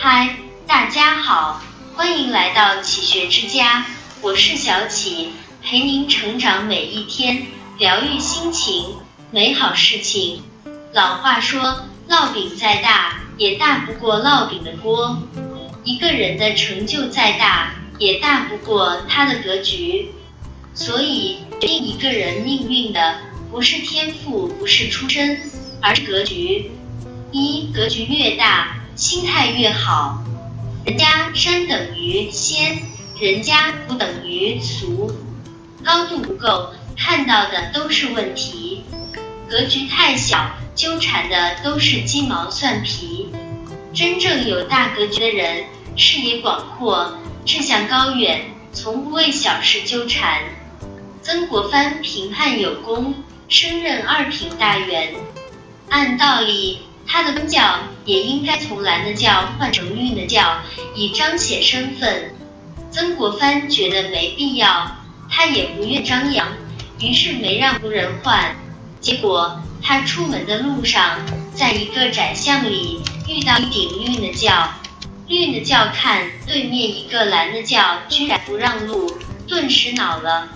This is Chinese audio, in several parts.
嗨，大家好，欢迎来到启学之家，我是小启，陪您成长每一天，疗愈心情，美好事情。老话说，烙饼再大，也大不过烙饼的锅。一个人的成就再大，也大不过他的格局。所以，决定一个人命运的，不是天赋，不是出身，而是格局。一格局越大，心态越好。人家山等于仙，人家不等于俗。高度不够，看到的都是问题；格局太小，纠缠的都是鸡毛蒜皮。真正有大格局的人，视野广阔，志向高远，从不为小事纠缠。曾国藩评判有功，升任二品大员。按道理。他的宗教也应该从蓝的教换成绿的教，以彰显身份。曾国藩觉得没必要，他也不愿张扬，于是没让仆人换。结果他出门的路上，在一个窄巷里遇到一顶绿的轿，绿的轿看对面一个蓝的轿居然不让路，顿时恼了。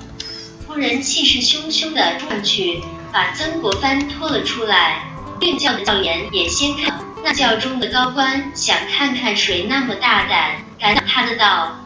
仆人气势汹汹地冲去，把曾国藩拖了出来。院教的教员也先看那教中的高官，想看看谁那么大胆，敢挡他的道。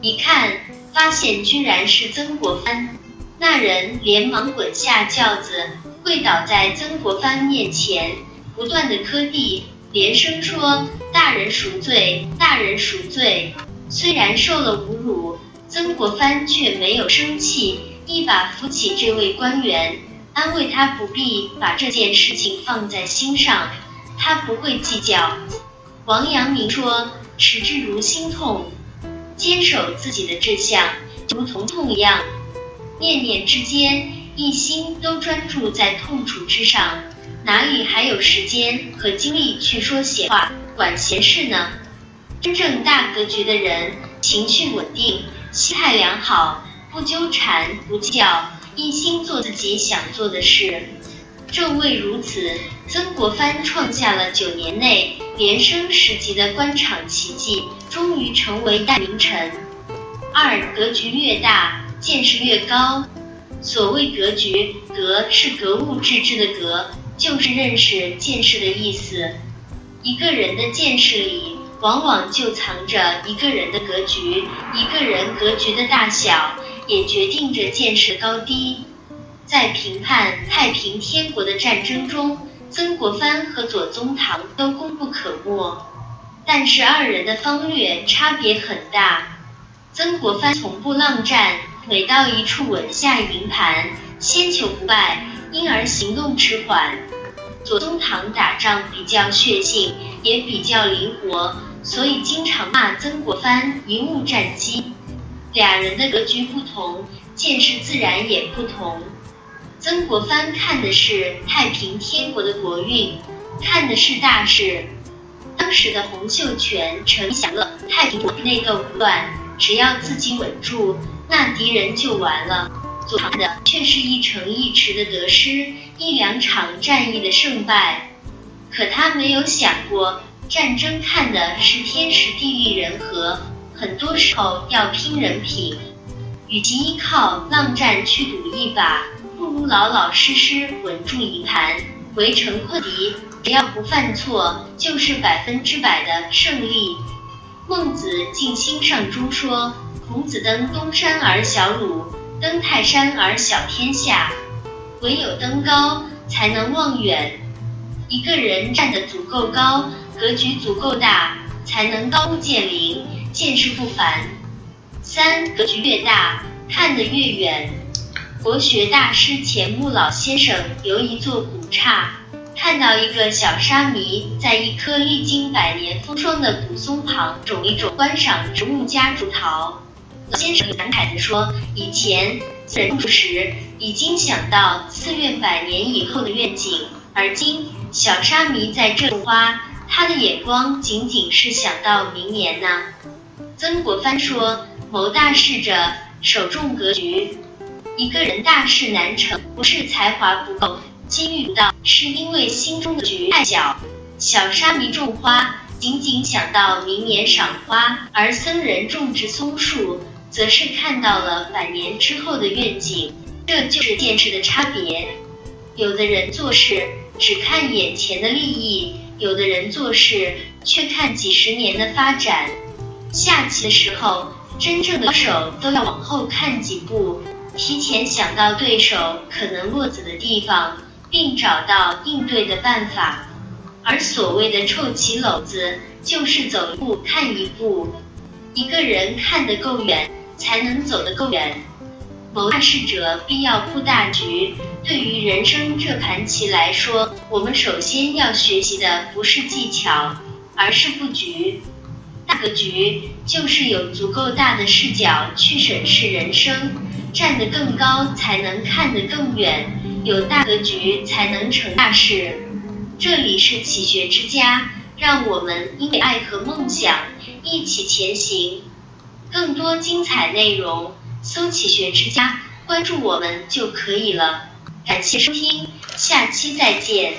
一看，发现居然是曾国藩，那人连忙滚下轿子，跪倒在曾国藩面前，不断的磕地，连声说：“大人赎罪，大人赎罪。”虽然受了侮辱，曾国藩却没有生气，一把扶起这位官员。安慰他不必把这件事情放在心上，他不会计较。王阳明说：“持之如心痛，坚守自己的志向，如同痛一样，念念之间，一心都专注在痛楚之上，哪里还有时间和精力去说闲话、管闲事呢？”真正大格局的人，情绪稳定，心态良好，不纠缠，不计较。一心做自己想做的事，正为如此，曾国藩创下了九年内连升十级的官场奇迹，终于成为大名臣。二格局越大，见识越高。所谓格局，格是格物致知的格，就是认识、见识的意思。一个人的见识里，往往就藏着一个人的格局，一个人格局的大小。也决定着见识高低。在评判太平天国的战争中，曾国藩和左宗棠都功不可没，但是二人的方略差别很大。曾国藩从不浪战，每到一处稳下营盘，先求不败，因而行动迟缓。左宗棠打仗比较血性，也比较灵活，所以经常骂曾国藩贻误战机。俩人的格局不同，见识自然也不同。曾国藩看的是太平天国的国运，看的是大事。当时的洪秀全逞享乐，太平国内斗不断，只要自己稳住，那敌人就完了。左看的却是一城一池的得失，一两场战役的胜败。可他没有想过，战争看的是天时地利人和。很多时候要拼人品，与其依靠浪战去赌一把，不如老老实实稳住营盘，围城困敌。只要不犯错，就是百分之百的胜利。孟子尽心上中说：“孔子登东山而小鲁，登泰山而小天下。唯有登高，才能望远。一个人站得足够高，格局足够大，才能高屋建瓴。”见识不凡，三格局越大，看得越远。国学大师钱穆老先生游一座古刹，看到一个小沙弥在一棵历经百年风霜的古松旁种一种观赏植物夹竹桃。老先生感慨地说：“以前在种树时，已经想到寺院百年以后的愿景，而今小沙弥在这种花，他的眼光仅仅是想到明年呢。”曾国藩说：“谋大事者，首重格局。一个人大事难成，不是才华不够、机遇不到，是因为心中的局太小。小沙弥种花，仅仅想到明年赏花，而僧人种植松树，则是看到了百年之后的愿景。这就是见识的差别。有的人做事只看眼前的利益，有的人做事却看几十年的发展。下棋的时候，真正的高手都要往后看几步，提前想到对手可能落子的地方，并找到应对的办法。而所谓的臭棋篓子，就是走一步看一步。一个人看得够远，才能走得够远。谋大事者必要布大局。对于人生这盘棋来说，我们首先要学习的不是技巧，而是布局。大格局就是有足够大的视角去审视人生，站得更高才能看得更远，有大格局才能成大事。这里是启学之家，让我们因为爱和梦想一起前行。更多精彩内容，搜“启学之家”，关注我们就可以了。感谢收听，下期再见。